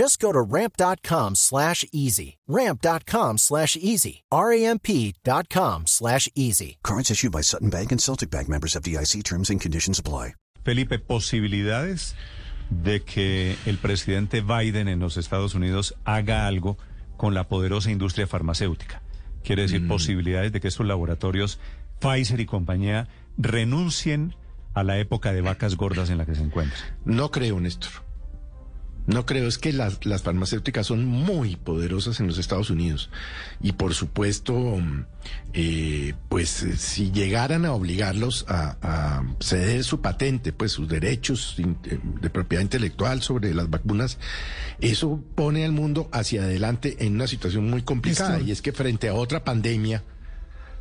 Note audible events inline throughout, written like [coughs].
Just go to ramp.com slash easy. Ramp.com slash easy. R-A-M-P.com slash easy. Cards issued by Sutton Bank and Celtic Bank members of DIC terms and conditions apply. Felipe, posibilidades de que el presidente Biden en los Estados Unidos haga algo con la poderosa industria farmacéutica. Quiere decir, posibilidades de que estos laboratorios, Pfizer y compañía, renuncien a la época de vacas gordas en la que se encuentran. No creo, Néstor. No creo, es que las, las farmacéuticas son muy poderosas en los Estados Unidos. Y por supuesto, eh, pues eh, si llegaran a obligarlos a, a ceder su patente, pues sus derechos eh, de propiedad intelectual sobre las vacunas, eso pone al mundo hacia adelante en una situación muy complicada. Y es que frente a otra pandemia,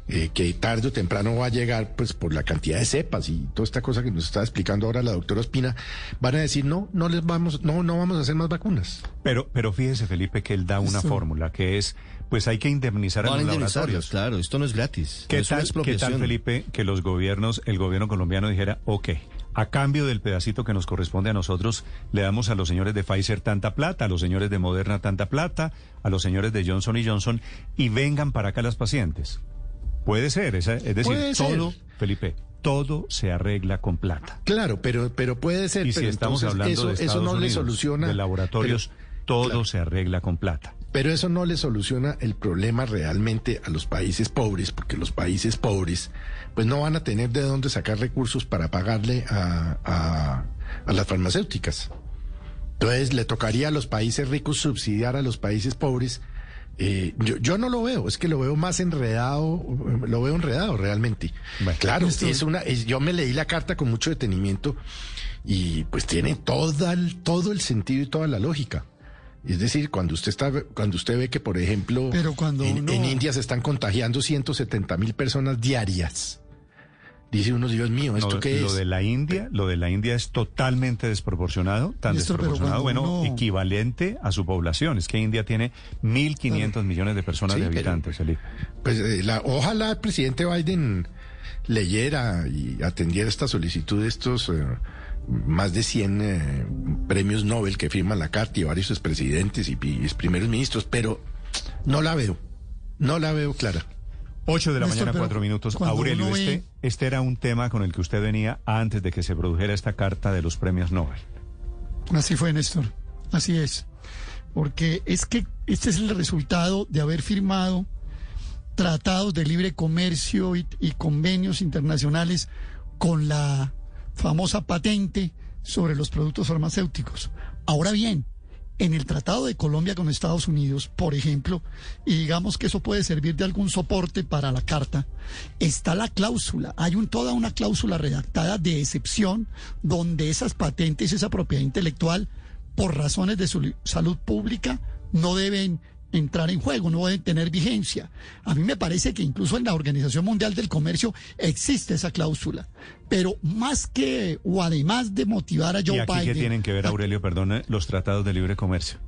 eh, que tarde o temprano va a llegar, pues por la cantidad de cepas y toda esta cosa que nos está explicando ahora la doctora Ospina, van a decir no, no les vamos, no, no vamos a hacer más vacunas. Pero, pero fíjese, Felipe, que él da una fórmula que es, pues hay que indemnizar a Van a los laboratorios. claro, esto no es gratis. ¿Qué tal, ¿Qué expropiación. tal, Felipe, que los gobiernos, el gobierno colombiano dijera, ok, a cambio del pedacito que nos corresponde a nosotros, le damos a los señores de Pfizer tanta plata, a los señores de Moderna tanta plata, a los señores de Johnson y Johnson, y vengan para acá las pacientes? Puede ser, es decir, Puede ser. todo, Felipe, todo se arregla con plata. Claro, pero, pero puede ser. Y si pero estamos entonces hablando eso, de eso Estados no le Unidos, soluciona. de laboratorios, pero- todo claro. se arregla con plata. Pero eso no le soluciona el problema realmente a los países pobres, porque los países pobres pues no van a tener de dónde sacar recursos para pagarle a, a- a las farmacéuticas. Entonces le tocaría a los países ricos subsidiar a los países pobres. Eh, yo, yo no lo veo, es que lo veo más enredado, lo veo enredado realmente. Bueno, claro, esto- es una, es- yo me leí la carta con mucho detenimiento y pues tiene toda el- todo el sentido y toda la lógica. Es decir, cuando usted está, cuando usted ve que, por ejemplo, Pero cuando en, uno- en India se están contagiando 170 mil personas diarias. Dice uno, Dios mío, ¿esto No, qué lo es? de la India, lo de la India es totalmente desproporcionado, tan Néstor, pero desproporcionado, bueno, uno- equivalente a su población. Es que India tiene 1.500 millones de personas Sí, de pero- habitantes, Felipe. Pues eh, la, ojalá el presidente Biden leyera y atendiera esta solicitud de estos eh, más de 100 eh, premios Nobel que firman la carta y varios expresidentes y, y primeros ministros, pero no la veo, no la veo clara. 8 de la Néstor, mañana, pero 4 minutos. Aurelio, ve- este, este era un tema con el que usted venía antes de que se produjera esta carta de los premios Nobel. Así fue, Néstor. Así es. Porque es que este es el resultado de haber firmado tratados de libre comercio y, y convenios internacionales con la famosa patente sobre los productos farmacéuticos. Ahora bien, en el Tratado de Colombia con Estados Unidos, por ejemplo, y digamos que eso puede servir de algún soporte para la carta, está la cláusula, hay un, toda una cláusula redactada de excepción donde esas patentes, esa propiedad intelectual, por razones de su salud pública, no deben entrar en juego, no deben tener vigencia. A mí me parece que incluso en la Organización Mundial del Comercio existe esa cláusula. Pero más que, o además de motivar a Joe ¿Y aquí Biden... qué tienen que ver, Aurelio, perdone, los tratados de libre comercio?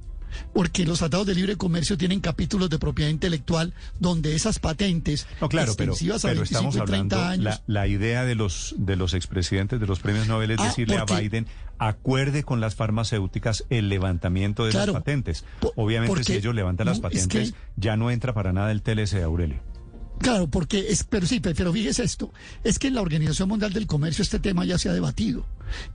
Porque los tratados de libre comercio tienen capítulos de propiedad intelectual donde esas patentes No, claro, pero, extensivas a pero 25 estamos y 30 hablando, años, la, la idea de los, de los expresidentes de los premios Nobel es Ah, decirle a Biden, acuerde con las farmacéuticas el levantamiento de Claro, esas patentes. Obviamente, porque- si ellos levantan las es patentes, que- ya no entra para nada el TLC de Aurelio. Claro, porque es, pero sí, pe- pero fíjese esto, es que en la Organización Mundial del Comercio este tema ya se ha debatido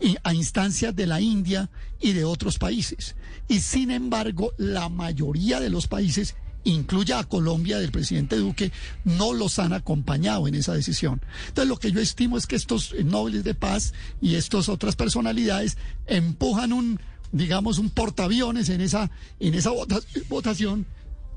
y a instancias de la India y de otros países. Y sin embargo, la mayoría de los países incluya a Colombia del presidente Duque, no los han acompañado en esa decisión. Entonces, lo que yo estimo es que estos nobles de paz y estas otras personalidades empujan un, digamos, un portaaviones en esa, en esa votación,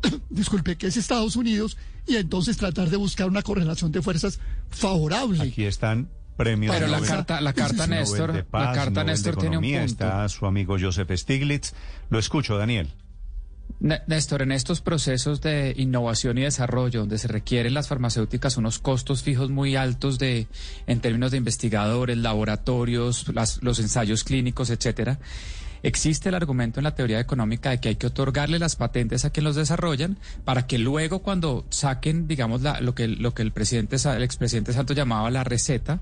[coughs] disculpe, que es Estados Unidos, y entonces tratar de buscar una correlación de fuerzas favorable. Aquí están premios Pero la carta, la carta Néstor, Paz, la carta Nobel Néstor tiene un punto. Está su amigo Joseph Stiglitz. Lo escucho, Daniel. Né- Néstor, en estos procesos de innovación y desarrollo, donde se requieren las farmacéuticas unos costos fijos muy altos de, en términos de investigadores, laboratorios, las- los ensayos clínicos, etcétera, existe el argumento en la teoría económica de que hay que otorgarle las patentes a quien los desarrollan para que luego cuando saquen, digamos, la- lo que lo que el presidente, el expresidente Santos llamaba la receta,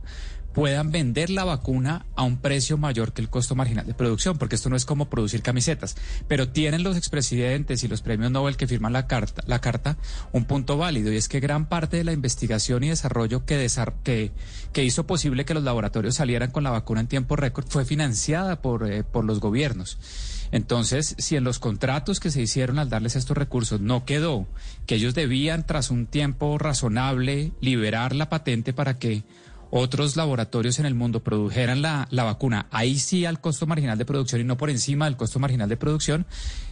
puedan vender la vacuna a un precio mayor que el costo marginal de producción, porque esto no es como producir camisetas. Pero tienen los expresidentes y los premios Nobel que firman la carta, la carta un punto válido, y es que gran parte de la investigación y desarrollo que, desar- que, hizo posible que los laboratorios salieran con la vacuna en tiempo récord fue financiada por, eh, por los gobiernos. Entonces, si en los contratos que se hicieron al darles estos recursos no quedó que ellos debían, tras un tiempo razonable, liberar la patente para que otros laboratorios en el mundo produjeran la, la vacuna, ahí sí al costo marginal de producción y no por encima del costo marginal de producción,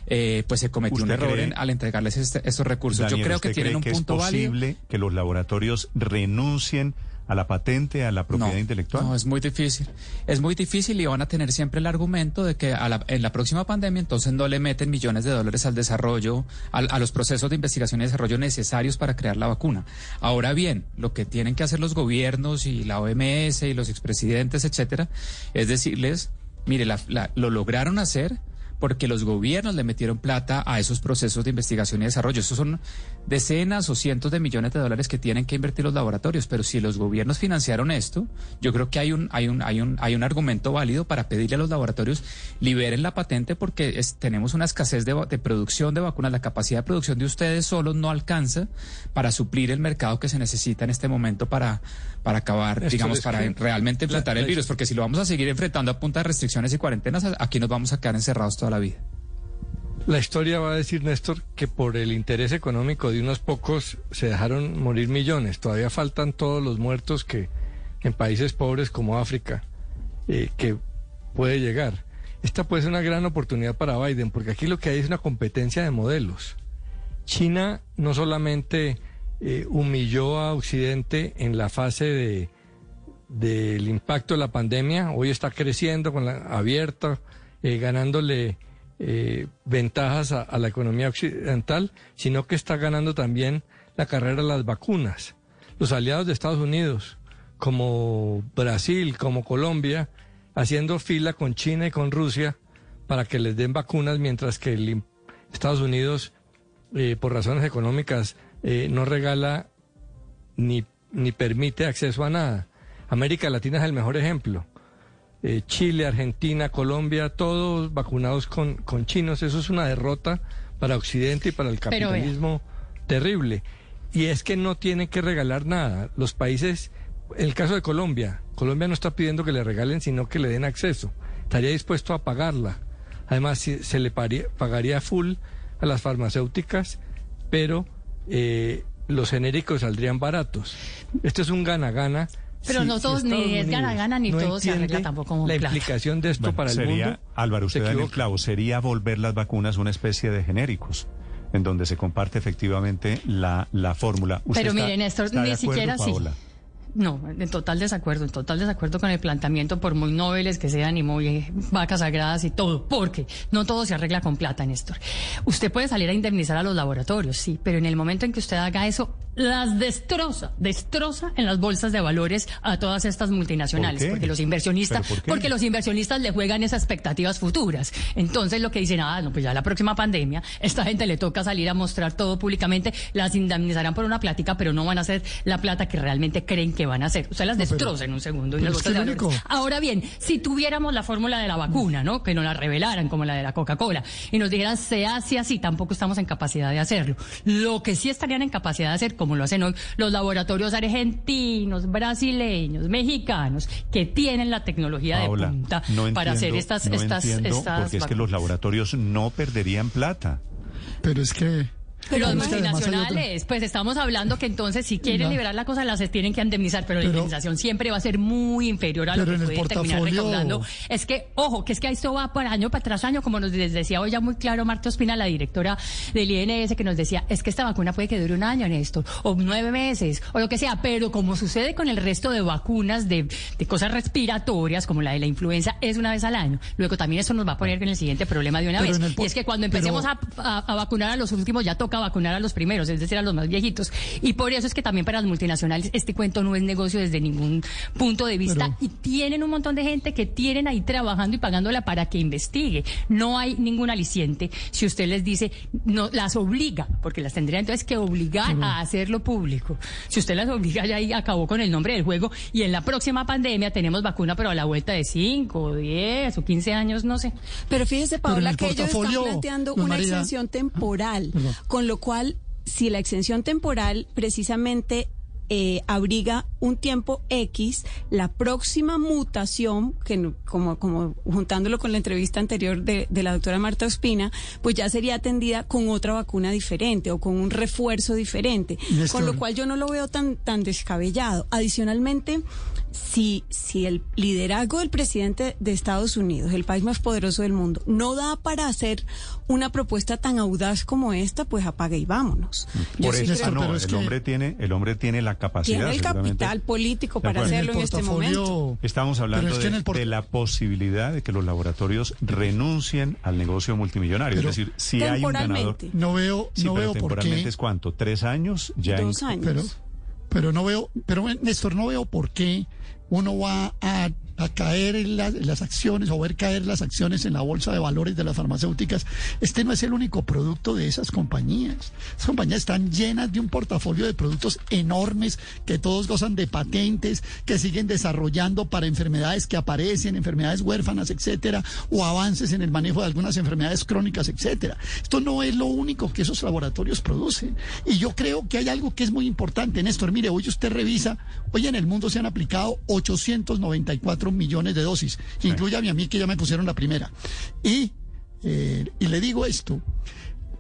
eh, pues se cometió un ¿Usted error cree- en- al entregarles este- estos recursos. Daniel, Yo creo que ¿usted tienen un que punto es válido. posible que los laboratorios renuncien a la patente, a la propiedad no, intelectual? No, es muy difícil. Es muy difícil y van a tener siempre el argumento de que a la- en la próxima pandemia entonces no le meten millones de dólares al desarrollo, al- a los procesos de investigación y desarrollo necesarios para crear la vacuna. Ahora bien, lo que tienen que hacer los gobiernos y la OMS y los expresidentes, etcétera, es decirles, mire, la- la- lo lograron hacer porque los gobiernos le metieron plata a esos procesos de investigación y desarrollo. Esos son decenas o cientos de millones de dólares que tienen que invertir los laboratorios, pero si los gobiernos financiaron esto, yo creo que hay un hay un hay un hay un argumento válido para pedirle a los laboratorios liberen la patente porque tenemos una escasez de, de producción de vacunas, la capacidad de producción de ustedes solos no alcanza para suplir el mercado que se necesita en este momento para para acabar, digamos, para que realmente la- enfrentar el virus, porque si lo vamos a seguir enfrentando a punta de restricciones y cuarentenas, aquí nos vamos a quedar encerrados toda la vida. La historia va a decir, Néstor, que por el interés económico de unos pocos se dejaron morir millones. Todavía faltan todos los muertos que en países pobres como África, eh, que puede llegar. Esta puede ser una gran oportunidad para Biden, porque aquí lo que hay es una competencia de modelos. China no solamente eh, humilló a Occidente en la fase de del impacto de la pandemia, hoy está creciendo con la abierta, eh, ganándole eh, ventajas a, la economía occidental, sino que está ganando también la carrera de las vacunas. Los aliados de Estados Unidos, como Brasil, como Colombia, haciendo fila con China y con Rusia para que les den vacunas, mientras que Estados Unidos, por razones económicas, eh, no regala ni, ni permite acceso a nada. América Latina es el mejor ejemplo. Eh, Chile, Argentina, Colombia, todos vacunados con, con chinos. Eso es una derrota para Occidente y para el capitalismo terrible. Y es que no tienen que regalar nada. Los países, el caso de Colombia, Colombia no está pidiendo que le regalen, sino que le den acceso. Estaría dispuesto a pagarla. Además, se le pagaría full a las farmacéuticas, pero eh, los genéricos saldrían baratos. Esto es un gana-gana. Pero no todos, ni es gana-gana, ni no todo se arregla tampoco con La plata. implicación de esto Bueno, para el sería, mundo. Álvaro, usted se da en el clavo, sería volver las vacunas una especie de genéricos, en donde se comparte efectivamente la, la fórmula. ¿Usted Pero está- mire, Néstor, está de ni acuerdo, siquiera sí. No, en total desacuerdo, en total desacuerdo con el planteamiento, por muy nobles que sean y muy eh, vacas sagradas y todo, porque no todo se arregla con plata, Néstor. Usted puede salir a indemnizar a los laboratorios, sí, pero en el momento en que usted haga eso, las destroza, destroza en las bolsas de valores a todas estas multinacionales, porque los inversionistas, porque los inversionistas le juegan esas expectativas futuras. Entonces lo que dicen, ah, no, pues ya la próxima pandemia, esta gente le toca salir a mostrar todo públicamente, las indemnizarán por una plática, pero no van a hacer la plata que realmente creen que van a hacer. Usted las No, pero- destroza en un segundo. pero las bolsas de valores. Ahora bien, si tuviéramos la fórmula de la vacuna, ¿no? Que nos la revelaran como la de la Coca-Cola y nos dijeran se hace así, tampoco estamos en capacidad de hacerlo. Lo que sí estarían en capacidad de hacer, como lo hacen hoy los laboratorios argentinos, brasileños, mexicanos, que tienen la tecnología Paola, de punta no para hacer estas, no estas, entiendo, estas porque es que los laboratorios no perderían plata. Pero es que Pero los multinacionales, pues estamos hablando que entonces si quieren No. liberar la cosa las tienen que indemnizar, pero, la indemnización siempre va a ser muy inferior a lo que en puede terminar recaudando. Es que, ojo, que es que esto va por año para tras año, como nos les decía hoy ya muy claro Marta Ospina, la directora del INS, que nos decía, es que esta vacuna puede que dure un año, Néstor, o nueve meses, o lo que sea, pero como sucede con el resto de vacunas de, de cosas respiratorias, como la de la influenza, es una vez al año. Luego también eso nos va a poner en el siguiente problema de una Pero vez. en Y es que cuando pero- empecemos a a, a vacunar a los últimos, ya toca vacunar a los primeros, es decir, a los más viejitos. Y por eso es que también para las multinacionales este cuento no es negocio desde ningún punto de vista. Pero- y tienen un montón de gente que tienen ahí trabajando y pagándola para que investigue. No hay ningún aliciente si usted les dice, no las obliga, porque las tendría entonces que obligar a hacerlo público. Si usted las obliga, ya ahí acabó con el nombre del juego. Y en la próxima pandemia tenemos vacuna, pero a la vuelta de 5, 10 o 15 años, no sé. Pero fíjese, Pero Paola, el que ellos están planteando una María- exención temporal, Perdón. con lo cual, si la exención temporal precisamente eh, abriga un tiempo X, la próxima mutación, que no- como, como juntándolo con la entrevista anterior de, de la doctora Marta Ospina, pues ya sería atendida con otra vacuna diferente o con un refuerzo diferente. Néstor. Con lo cual yo no lo veo tan, tan descabellado. Adicionalmente, si, si el liderazgo del presidente de Estados Unidos, el país más poderoso del mundo, no da para hacer una propuesta tan audaz como esta, pues apague y vámonos. Yo Por sí eso, creo ah, no, pero el es que- hombre tiene, el hombre tiene la capacidad. tiene el capital político para hacerlo en, este momento. Estamos hablando es que de, por- la posibilidad de que los laboratorios renuncien al negocio multimillonario. Pero- es decir, si hay un ganador. Temporalmente. No veo, Sí, no pero veo por temporalmente qué. es cuánto, tres años ya. en- Dos años. Pero, pero no veo, pero Néstor, no veo por qué uno va a, caer en, la- en las acciones o ver caer las acciones en la bolsa de valores de las farmacéuticas. Este no es el único producto de esas compañías. Esas compañías están llenas de un portafolio de productos enormes que todos gozan de patentes, que siguen desarrollando para enfermedades que aparecen, enfermedades huérfanas, etcétera, o avances en el manejo de algunas enfermedades crónicas, etcétera. Esto no es lo único que esos laboratorios producen. Y yo creo que hay algo que es muy importante, Néstor. Mire, hoy usted revisa, hoy en el mundo se han aplicado 894 millones de dosis. Incluye a mí, a mí que ya me pusieron la primera. Y, eh, y le digo esto.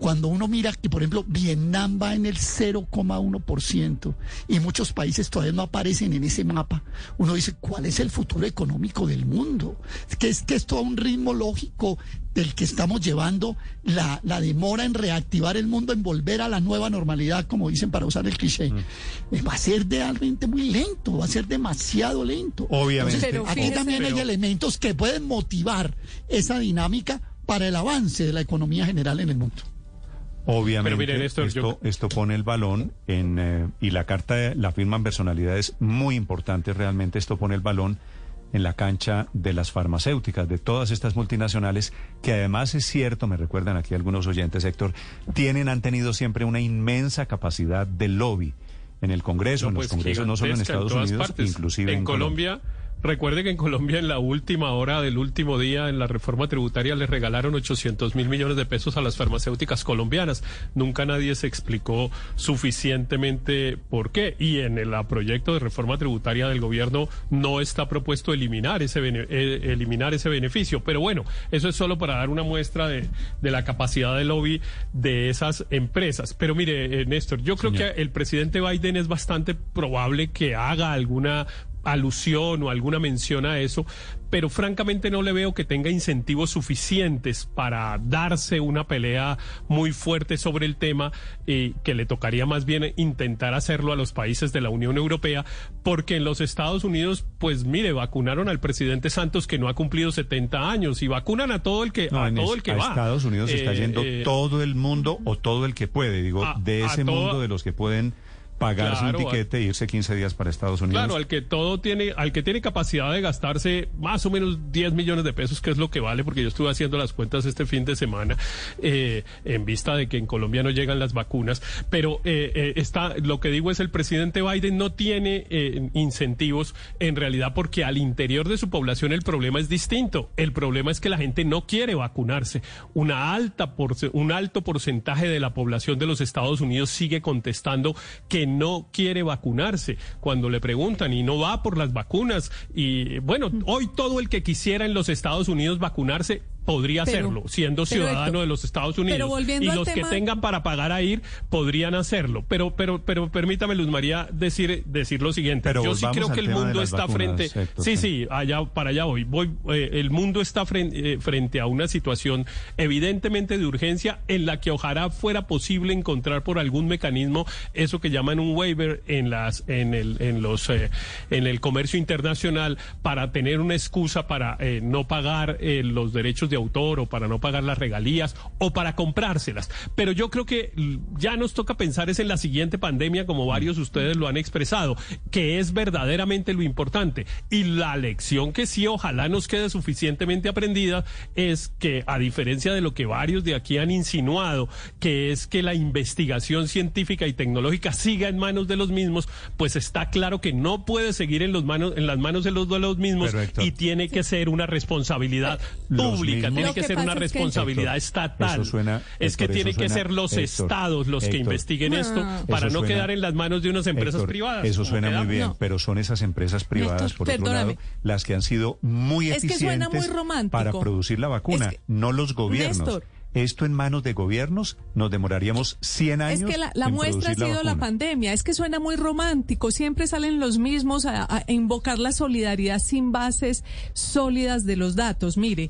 Cuando uno mira que, por ejemplo, Vietnam va en el 0,1% y muchos países todavía no aparecen en ese mapa, uno dice, ¿cuál es el futuro económico del mundo? Es que es que esto a un ritmo lógico del que estamos llevando la, la demora en reactivar el mundo, en volver a la nueva normalidad, como dicen para usar el cliché, eh, va a ser realmente muy lento, va a ser demasiado lento. Obviamente. Entonces, Pero aquí fíjese- también hay elementos que pueden motivar esa dinámica para el avance de la economía general en el mundo. Obviamente, Pero esto, yo- esto pone el balón en, eh, y la carta de- la firman personalidades muy importantes, realmente esto pone el balón en la cancha de las farmacéuticas, de todas estas multinacionales, que además es cierto, me recuerdan aquí algunos oyentes, Héctor, tienen, han tenido siempre una inmensa capacidad de lobby en el Congreso, No, en los pues, congresos, no solo en Estados Unidos, partes. inclusive en, en, Colombia. Recuerde que en Colombia, en la última hora del último día, en la reforma tributaria, le regalaron 800 mil millones de pesos a las farmacéuticas colombianas. Nunca nadie se explicó suficientemente por qué. Y en el proyecto de reforma tributaria del gobierno no está propuesto eliminar ese, bene- eh, eliminar ese beneficio. Pero bueno, eso es solo para dar una muestra de, de la capacidad de lobby de esas empresas. Pero mire, eh, Néstor, yo creo Señor. que el presidente Biden es bastante probable que haga alguna alusión o alguna mención a eso, pero francamente no le veo que tenga incentivos suficientes para darse una pelea muy fuerte sobre el tema, eh, que le tocaría más bien intentar hacerlo a los países de la Unión Europea, porque en los Estados Unidos, pues mire, vacunaron al presidente Santos que no ha cumplido 70 años y vacunan a todo el que, No, a todo es- el que a va. Estados Unidos está Eh, yendo eh, todo el mundo o todo el que puede, digo, a- de ese mundo de los que pueden pagarse Claro, un tiquete e irse 15 días para Estados Unidos. Claro, al que todo tiene, al que tiene capacidad de gastarse más o menos 10 millones de pesos, que es lo que vale, porque yo estuve haciendo las cuentas este fin de semana, eh, en vista de que en Colombia no llegan las vacunas. Pero eh, eh, está, lo que digo es el presidente Biden no tiene eh, incentivos en realidad porque al interior de su población el problema es distinto. El problema es que la gente no quiere vacunarse. Una alta porce- un alto porcentaje de la población de los Estados Unidos sigue contestando que no quiere vacunarse cuando le preguntan y no va por las vacunas. Y bueno, hoy todo el que quisiera en los Estados Unidos vacunarse podría Pero- hacerlo, siendo ciudadano de los Estados Unidos. pero volviendo y al los que tema- tengan para pagar a ir podrían hacerlo. Pero, pero, pero permítame, Luz María, decir, decir lo siguiente. Pero Yo sí creo que el mundo está vacunas, frente. Héctor, sí, sí. sí, allá, para allá voy. voy eh, el mundo está frente, eh, frente a una situación evidentemente de urgencia en la que ojalá fuera posible encontrar por algún mecanismo eso que llaman un waiver en las, en el, en los, eh, en el comercio internacional para tener una excusa para eh, no pagar eh, los derechos de autor o para no pagar las regalías o para comprárselas. Pero yo creo que ya nos toca pensar es en la siguiente pandemia, como varios de ustedes lo han expresado, que es verdaderamente lo importante. Y la lección que sí ojalá nos quede suficientemente aprendida es que, a diferencia de lo que varios de aquí han insinuado, que es que la investigación científica y tecnológica siga en manos de los mismos, pues está claro que no puede seguir en, los manos, en las manos de los, de los mismos y tiene que ser una responsabilidad Los pública, tiene que que ser una pasa es que- responsabilidad estatal. eso suena- es que Héctor, tiene eso que ser los Héctor, estados los que investiguen esto para no suena- quedar en las manos de unas empresas Héctor, privadas. Eso suena muy bien, No. pero son esas empresas privadas, por otro perdóname. lado, las que han sido muy Es que eficientes suena muy romántico. para producir la vacuna, Es que- no los gobiernos. Néstor. Esto en manos de gobiernos nos demoraríamos 100 años. Es que la, muestra ha sido la, pandemia. Es que suena muy romántico. Siempre salen los mismos a, a invocar la solidaridad sin bases sólidas de los datos. Mire.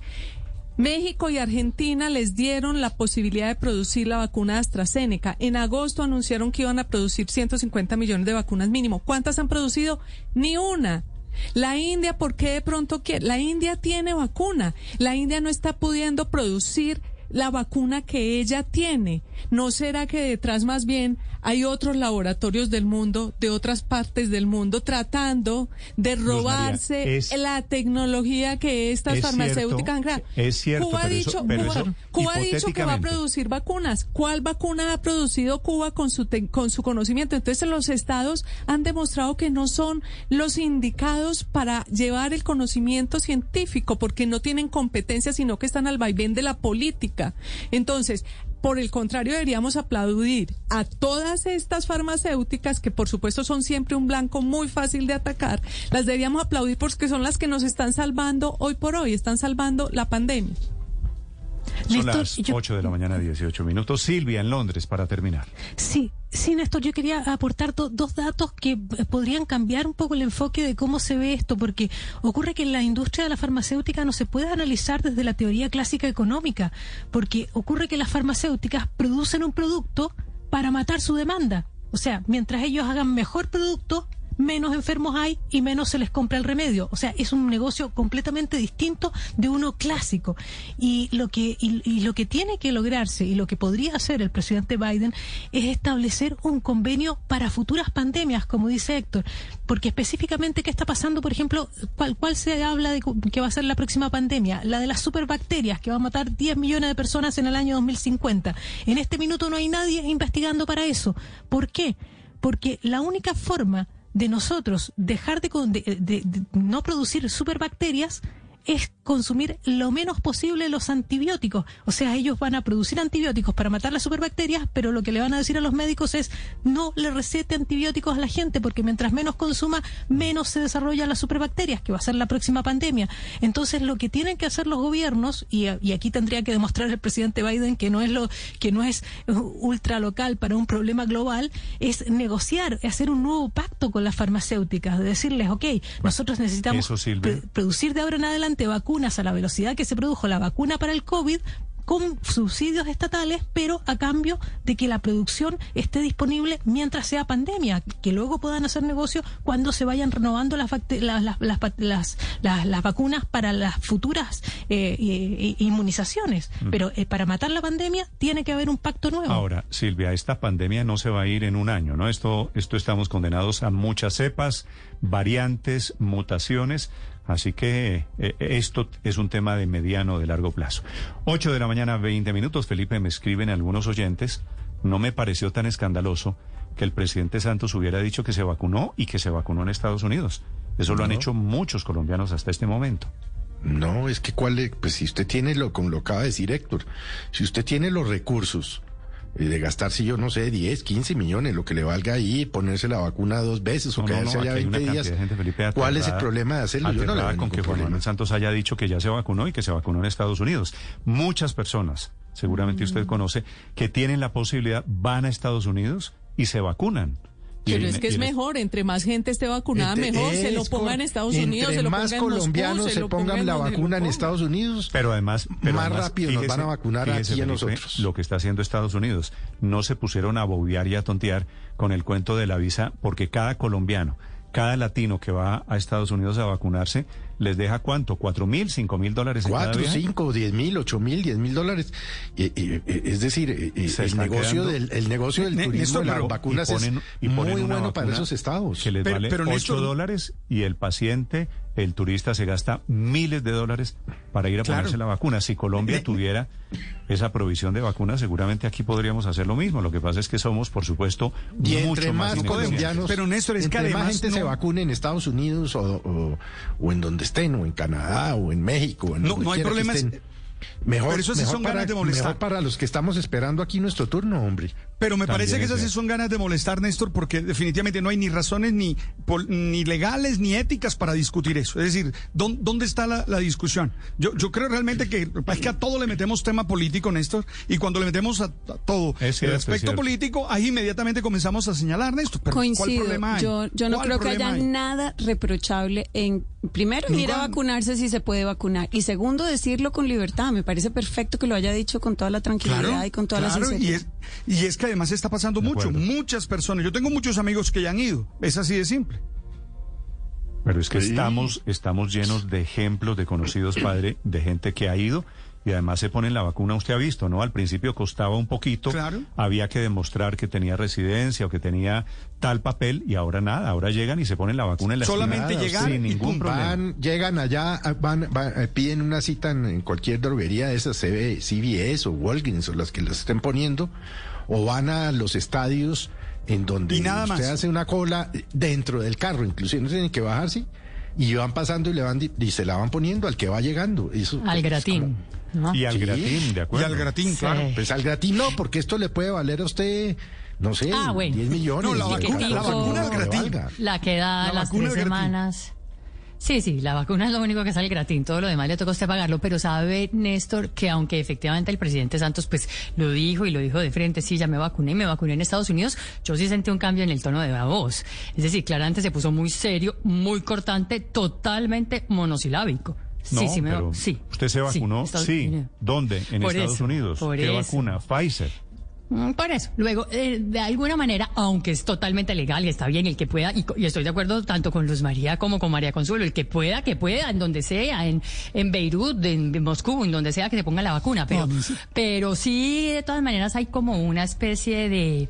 México y Argentina les dieron la posibilidad de producir la vacuna AstraZeneca. En agosto anunciaron que iban a producir 150 millones de vacunas mínimo. ¿Cuántas han producido? Ni una. La India, ¿por qué de pronto quiere? La India tiene vacuna. La India no está pudiendo producir la vacuna que ella tiene. ¿No será que detrás más bien hay otros laboratorios del mundo, de otras partes del mundo, tratando de María, robarse es- la tecnología que estas es farmacéuticas han cierto, creado? es cierto, Cuba ha pero eso- dicho, pero Cuba, eso Cuba ha dicho que va a producir vacunas. ¿Cuál vacuna ha producido Cuba con su te- con su conocimiento? Entonces los estados han demostrado que no son los indicados para llevar el conocimiento científico porque no tienen competencia, sino que están al vaivén de la política. Entonces, por el contrario, deberíamos aplaudir a todas estas farmacéuticas, que por supuesto son siempre un blanco muy fácil de atacar, las deberíamos aplaudir porque son las que nos están salvando hoy por hoy, están salvando la pandemia. Son Néstor, las yo- 8 de la mañana, 18 minutos. Silvia, en Londres, para terminar. Sí, sí, Néstor, yo quería aportar do- dos datos que eh, podrían cambiar un poco el enfoque de cómo se ve esto, porque ocurre que en la industria de la farmacéutica no se puede analizar desde la teoría clásica económica, porque ocurre que las farmacéuticas producen un producto para matar su demanda. O sea, mientras ellos hagan mejor producto, menos enfermos hay y menos se les compra el remedio. O sea, es un negocio completamente distinto de uno clásico. Y lo que, y, lo que tiene que lograrse y lo que podría hacer el presidente Biden es establecer un convenio para futuras pandemias, como dice Héctor. Porque específicamente, ¿qué está pasando? Por ejemplo, ¿cuál, cuál se habla de que va a ser la próxima pandemia? La de las superbacterias, que va a matar 10 millones de personas en el año 2050. En este minuto no hay nadie investigando para eso. ¿Por qué? Porque la única forma de nosotros dejar de, de- de- de no producir superbacterias es consumir lo menos posible los antibióticos. O sea, ellos van a producir antibióticos para matar las superbacterias, pero lo que le van a decir a los médicos es no le recete antibióticos a la gente, porque mientras menos consuma, menos se desarrollan las superbacterias, que va a ser la próxima pandemia. Entonces, lo que tienen que hacer los gobiernos, y, y aquí tendría que demostrar el presidente Biden que no es lo que no es uh, ultra local para un problema global, es negociar, hacer un nuevo pacto con las farmacéuticas, de decirles, ok, nosotros necesitamos eso, producir de ahora en adelante vacunas a la velocidad que se produjo la vacuna para el COVID con subsidios estatales, pero a cambio de que la producción esté disponible mientras sea pandemia, que luego puedan hacer negocio cuando se vayan renovando las, las, las, las, vacunas para las futuras eh, eh, inmunizaciones. Pero eh, para matar la pandemia tiene que haber un pacto nuevo. Ahora, Silvia, esta pandemia no se va a ir en un año, ¿no? Esto, esto estamos condenados a muchas cepas, variantes, mutaciones. Así que eh, esto es un tema de mediano, de largo plazo. 8 de la mañana, 20 minutos. Felipe, me escriben algunos oyentes. No me pareció tan escandaloso que el presidente Santos hubiera dicho que se vacunó y que se vacunó en Estados Unidos. Eso lo han hecho muchos colombianos hasta este momento. No, es que cuál, le- pues si usted tiene lo, como lo acaba de decir Héctor, si usted tiene los recursos de gastarse, yo no sé, 10, 15 millones, lo que le valga ahí, ponerse la vacuna dos veces o No, quedarse no, allá aquí hay una 20 cantidad días. de gente, Felipe, ¿Cuál es el problema de hacerlo? Yo no le con que Juan. Manuel Santos haya dicho que ya se vacunó y que se vacunó en Estados Unidos. Muchas personas, seguramente Mm. usted conoce, que tienen la posibilidad, van a Estados Unidos y se vacunan. Pero es que es mejor, entre más gente esté vacunada, Entre- mejor. Se lo ponga en Estados entre Unidos, se lo más Moscú, colombianos se pongan la vacuna en. Estados Unidos, Pero además, pero más además, rápido nos van a vacunar fíjese, aquí a nosotros. Lo que está haciendo Estados Unidos. No se pusieron a bobear y a tontear con el cuento de la visa, porque cada colombiano, cada latino que va a Estados Unidos a vacunarse, les deja cuánto, cuatro mil, cinco mil dólares en cada 4, viaje? 5, 10 mil, 8 mil, 10 mil dólares. Eh, eh, eh, es decir, eh, eh, Se el negocio, del, el negocio del turismo Néstor, de las pero- vacunas y ponen- es y ponen muy bueno para esos estados. que les Pero- vale pero 8 Néstor- dólares y el paciente, el turista, se gasta miles de dólares para ir a Claro. ponerse la vacuna. Si Colombia Eh, tuviera esa provisión de vacunas, seguramente aquí podríamos hacer lo mismo. Lo que pasa es que somos, por supuesto, Y mucho entre más colombianos, Pero, Néstor, es que entre más además gente se vacune en Estados Unidos o, o- o en donde estén, o en Canadá, o en México, en No, no hay problemas. Mejor, Pero eso sí mejor son para, ganas de molestar. mejor para los que estamos esperando aquí nuestro turno, hombre. Pero me parece que es esas sí son ganas de molestar, Néstor, porque definitivamente no hay ni razones ni, pol- ni legales ni éticas para discutir eso. Es decir, ¿dónde, dónde está la, la discusión? Yo, yo creo realmente que, es que a todo le metemos tema político, Néstor, y cuando le metemos a, a todo Es cierto, el aspecto político, ahí inmediatamente comenzamos a señalar, Néstor. Pero ¿Cuál Coincido. problema hay? Yo, yo no ¿Cuál creo que haya hay? nada reprochable en, primero, ir a vacunarse si se puede vacunar. Y segundo, decirlo con libertad. Me parece perfecto que lo haya dicho con toda la tranquilidad y con toda la y sinceridad. es, y es que además está pasando De mucho. acuerdo. Muchas personas. Yo tengo muchos amigos que ya han ido. Es así de simple. Pero es que Sí. estamos, estamos llenos de ejemplos de conocidos, padre, de gente que ha ido y además se ponen la vacuna. Usted ha visto, ¿no? Al principio costaba un poquito. Claro. Había que demostrar que tenía residencia o que tenía tal papel y ahora nada. Ahora llegan y se ponen la vacuna en la Solamente llegar sin y ningún pum, problema. Van, llegan allá, van, van, eh, piden una cita en, en cualquier droguería de esas, CB CVS o Walgreens o las que las estén poniendo, o van a los estadios en donde Y nada usted más. hace una cola dentro del carro, inclusive no tienen que bajarse, y van pasando y le van di- y se la van poniendo al que va llegando. Eso, Al es gratín. ¿no? Y al Sí. gratín, de Y acuerdo. al gratín, Sí. claro. pues al gratín no, porque esto le puede valer a usted, no sé, Ah, bueno. 10 millones. No, la o vacuna- la 14 vacuna al gratín. La que da La las tres semanas. Sí, sí, la vacuna es lo único que sale gratis, todo lo demás le toca a usted pagarlo, pero sabe, Néstor, que aunque efectivamente el presidente Santos pues lo dijo y lo dijo de frente, sí, ya me vacuné y me vacuné en Estados Unidos, yo sí sentí un cambio en el tono de la voz. Es decir, claramente se puso muy serio, muy cortante, totalmente monosilábico. No, sí, sí, me pero sí. ¿Usted se vacunó? Sí. Unidos. ¿Dónde? En Por Estados eso, Unidos. por ¿Qué eso. vacuna? Pfizer. Mm, Por eso. Luego, eh, de alguna manera, aunque es totalmente legal y está bien, el que pueda, y, estoy de acuerdo tanto con Luz María como con María Consuelo, el que pueda, que pueda, en donde sea, en, en Beirut, en, en Moscú, en donde sea que se ponga la vacuna. Pero, No, pero sí, de todas maneras, hay como una especie de.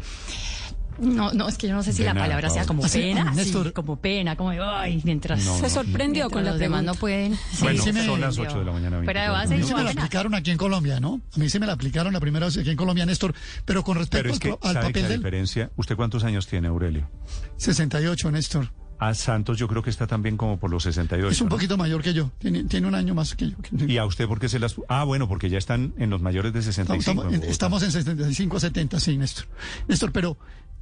No, no, es que yo no sé si De la palabra sea como Así, pena, sí, Néstor. como pena, como, ay, mientras. No, Se sorprendió mientras con la los demás no pueden. Bueno, Sí, son las sorprendió. 8 de la mañana. Fuera de 24 base, A mí se me la aplicaron aquí en Colombia, ¿no? A mí se me la aplicaron la primera vez aquí en Colombia, Néstor. Pero con respecto Pero es al, que, pro- al ¿sabe que papel la del diferencia? ¿Usted cuántos años tiene, Aurelio? 68, Néstor. A Santos yo creo que está también como por los 68. Es un ¿no? poquito mayor que yo. Tiene, tiene un año más que yo. ¿Y a usted por qué se las...? Ah, bueno, porque ya están en los mayores de 65. Estamos, en en, estamos en 65 a 70, sí, Néstor. Néstor, pero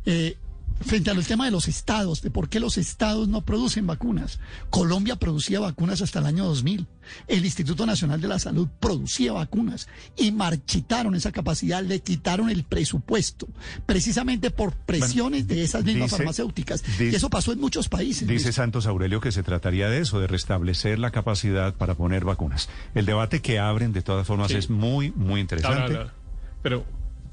eh, frente al tema de los estados, de por qué los estados no producen vacunas. Colombia producía vacunas hasta el año 2000. El Instituto Nacional de la Salud producía vacunas y marchitaron esa capacidad, le quitaron el presupuesto, precisamente por presiones de esas mismas dice- farmacéuticas. dice- y eso pasó en muchos países. Dice. Santos Aurelio que se trataría de eso, de restablecer la capacidad para poner vacunas. El debate que abren, de todas formas, Sí. es muy, muy interesante. Pero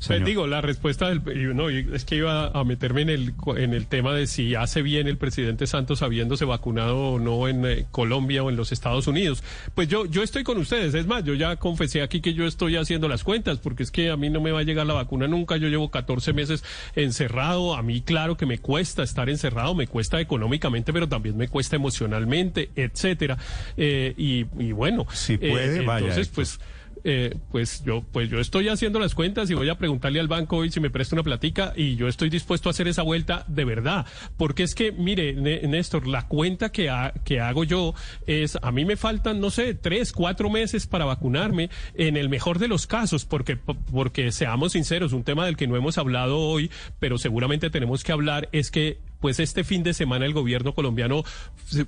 Señor. pues digo, la respuesta del no, es que iba a meterme en el en el tema de si hace bien el presidente Santos habiéndose vacunado o no en eh, Colombia o en los Estados Unidos. Pues yo yo estoy con ustedes, es más, yo ya confesé aquí que yo estoy haciendo las cuentas porque es que a mí no me va a llegar la vacuna nunca, yo llevo 14 meses encerrado, a mí claro que me cuesta estar encerrado, me cuesta económicamente, pero también me cuesta emocionalmente, etcétera. Eh, y, y bueno, Si puede, vaya, entonces pues eh, pues yo, pues yo estoy haciendo las cuentas y voy a preguntarle al banco hoy si me presta una platica y yo estoy dispuesto a hacer esa vuelta de verdad. Porque es que, mire, Néstor, la cuenta que, que hago yo es, a mí me faltan, no sé, tres, cuatro meses para vacunarme en el mejor de los casos, porque, porque seamos sinceros, un tema del que no hemos hablado hoy, pero seguramente tenemos que hablar, es que pues este fin de semana el gobierno colombiano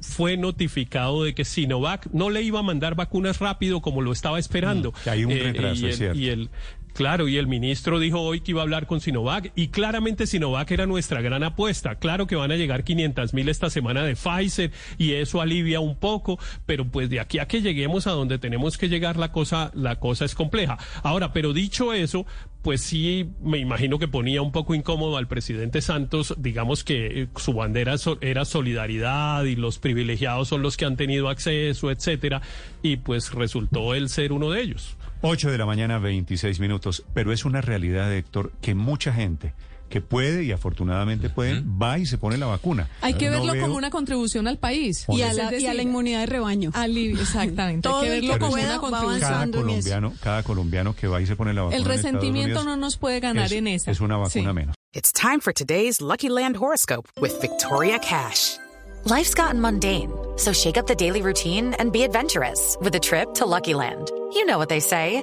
fue notificado de que Sinovac no le iba a mandar vacunas rápido como lo estaba esperando. Mm, que hay un eh, retraso, es cierto. Y el, Claro, y el ministro dijo hoy que iba a hablar con Sinovac y claramente Sinovac era nuestra gran apuesta. Claro que van a llegar 500 mil esta semana de Pfizer y eso alivia un poco, pero pues de aquí a que lleguemos a donde tenemos que llegar la cosa, la cosa es compleja. Ahora, pero dicho eso, pues sí me imagino que ponía un poco incómodo al presidente Santos, digamos que eh, su bandera era solidaridad y los privilegiados son los que han tenido acceso, etcétera, y pues resultó él ser uno de ellos. 8 de la mañana, 26 minutos. Pero es una realidad, Héctor, que mucha gente que puede y afortunadamente puede, va y se pone la vacuna. Hay que verlo como una contribución al país y a, la, inmunidad de rebaño. exactamente. Hay que verlo como una contribución. Cada colombiano, cada colombiano que va y se pone la vacuna. El resentimiento no nos puede ganar en esa. Es una vacuna menos. It's time for today's Lucky Land horoscope with Victoria Cash. Life's gotten mundane, so shake up the daily routine and be adventurous with a trip to Lucky Land. You know what they say.